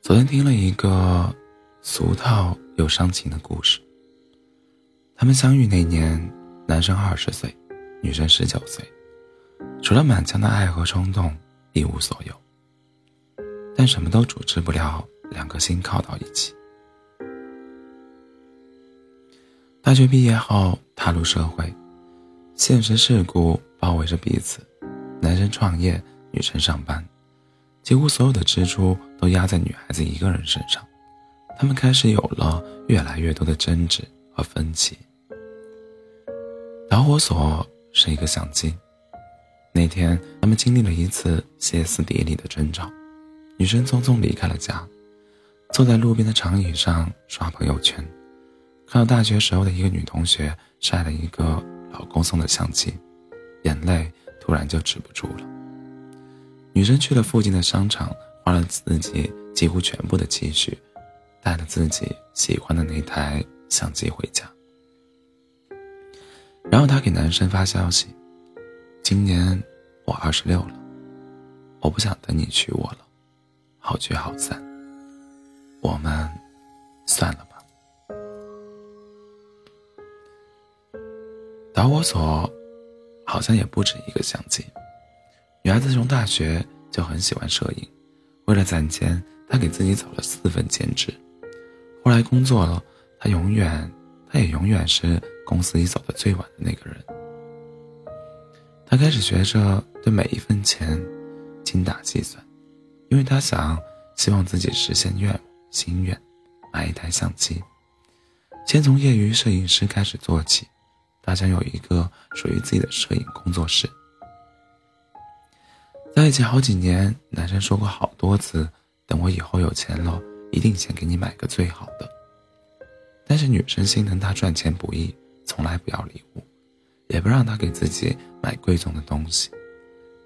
昨天听了一个俗套又伤情的故事。他们相遇那年，男生二十岁，女生十九岁，除了满腔的爱和冲动，一无所有。但什么都阻止不了两颗心靠到一起。大学毕业后踏入社会，现实世故包围着彼此，男生创业，女生上班。几乎所有的支出都压在女孩子一个人身上，他们开始有了越来越多的争执和分歧。导火索是一个相机。那天，他们经历了一次歇斯底里的争吵，女生匆匆离开了家，坐在路边的长椅上刷朋友圈，看到大学时候的一个女同学晒了一个老公送的相机，眼泪突然就止不住了。女生去了附近的商场，花了自己几乎全部的积蓄，带了自己喜欢的那台相机回家。然后她给男生发消息：“今年我二十六了，我不想等你娶我了，好聚好散，我们算了吧。”导火索好像也不止一个相机。女孩子从大学就很喜欢摄影，为了攒钱，她给自己找了四份兼职。后来工作了，她永远，她也永远是公司里走的最晚的那个人。她开始学着对每一分钱精打细算，因为她想，希望自己实现愿望心愿，买一台相机。先从业余摄影师开始做起，她想有一个属于自己的摄影工作室。在一起好几年，男生说过好多次：“等我以后有钱了，一定先给你买个最好的。”但是女生心疼他赚钱不易，从来不要礼物，也不让他给自己买贵重的东西。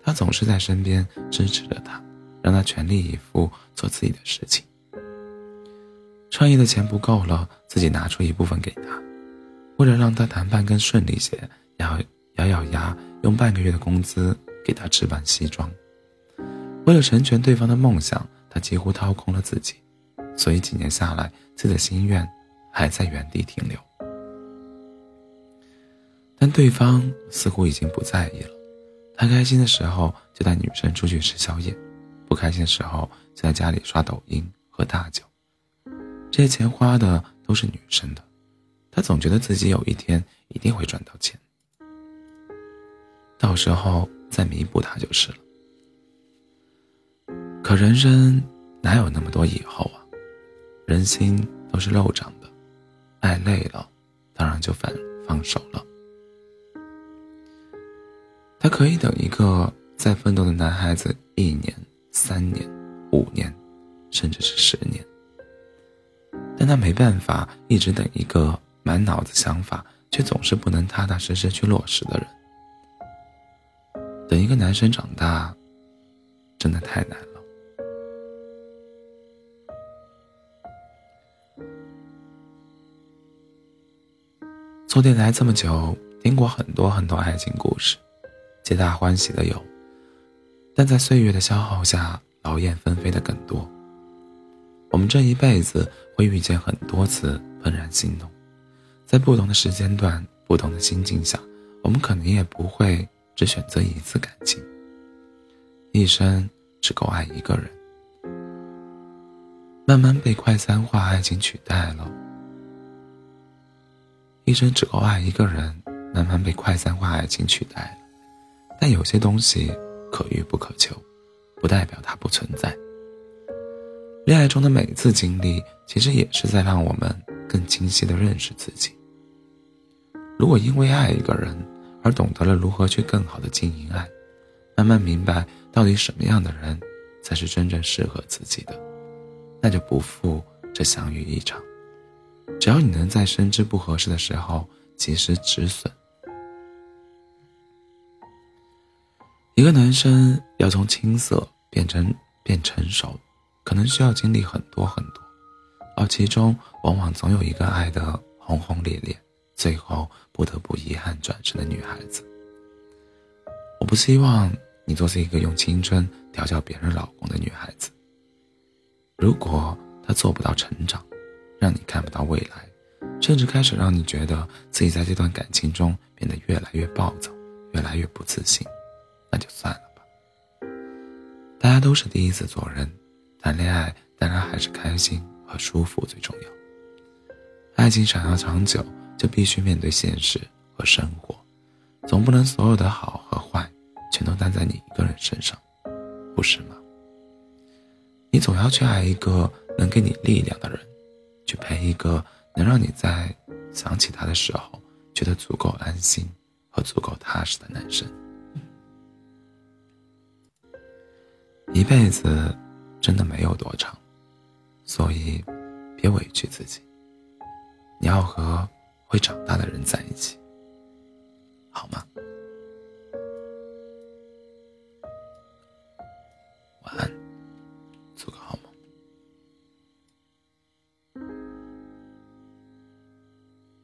他总是在身边支持着他，让他全力以赴做自己的事情。创业的钱不够了，自己拿出一部分给他，为了让他谈判更顺利些，咬咬咬牙用半个月的工资给他置办西装。为了成全对方的梦想，他几乎掏空了自己，所以几年下来，自己的心愿还在原地停留。但对方似乎已经不在意了，他开心的时候就带女生出去吃宵夜，不开心的时候就在家里刷抖音喝大酒，这些钱花的都是女生的，他总觉得自己有一天一定会赚到钱，到时候再弥补他就是了。可人生哪有那么多以后啊？人心都是肉长的，爱累了，当然就放放手了。他可以等一个在奋斗的男孩子一年、三年、五年，甚至是十年，但他没办法一直等一个满脑子想法却总是不能踏踏实实去落实的人。等一个男生长大，真的太难了。做电台这么久，听过很多很多爱情故事，皆大欢喜的有，但在岁月的消耗下，劳燕分飞的更多。我们这一辈子会遇见很多次怦然心动，在不同的时间段、不同的心境下，我们可能也不会只选择一次感情，一生只够爱一个人，慢慢被快餐化爱情取代了。一生只够爱一个人，慢慢被快餐化爱情取代了。但有些东西可遇不可求，不代表它不存在。恋爱中的每一次经历，其实也是在让我们更清晰的认识自己。如果因为爱一个人而懂得了如何去更好的经营爱，慢慢明白到底什么样的人才是真正适合自己的，那就不负这相遇一场。只要你能在深知不合适的时候及时止损。一个男生要从青涩变成变成熟，可能需要经历很多很多，而其中往往总有一个爱的轰轰烈烈，最后不得不遗憾转身的女孩子。我不希望你做是一个用青春调教别人老公的女孩子。如果她做不到成长，让你看不到未来，甚至开始让你觉得自己在这段感情中变得越来越暴躁，越来越不自信，那就算了吧。大家都是第一次做人，谈恋爱当然还是开心和舒服最重要。爱情想要长久，就必须面对现实和生活，总不能所有的好和坏全都担在你一个人身上，不是吗？你总要去爱一个能给你力量的人。去陪一个能让你在想起他的时候觉得足够安心和足够踏实的男生。一辈子真的没有多长，所以别委屈自己。你要和会长大的人在一起，好吗？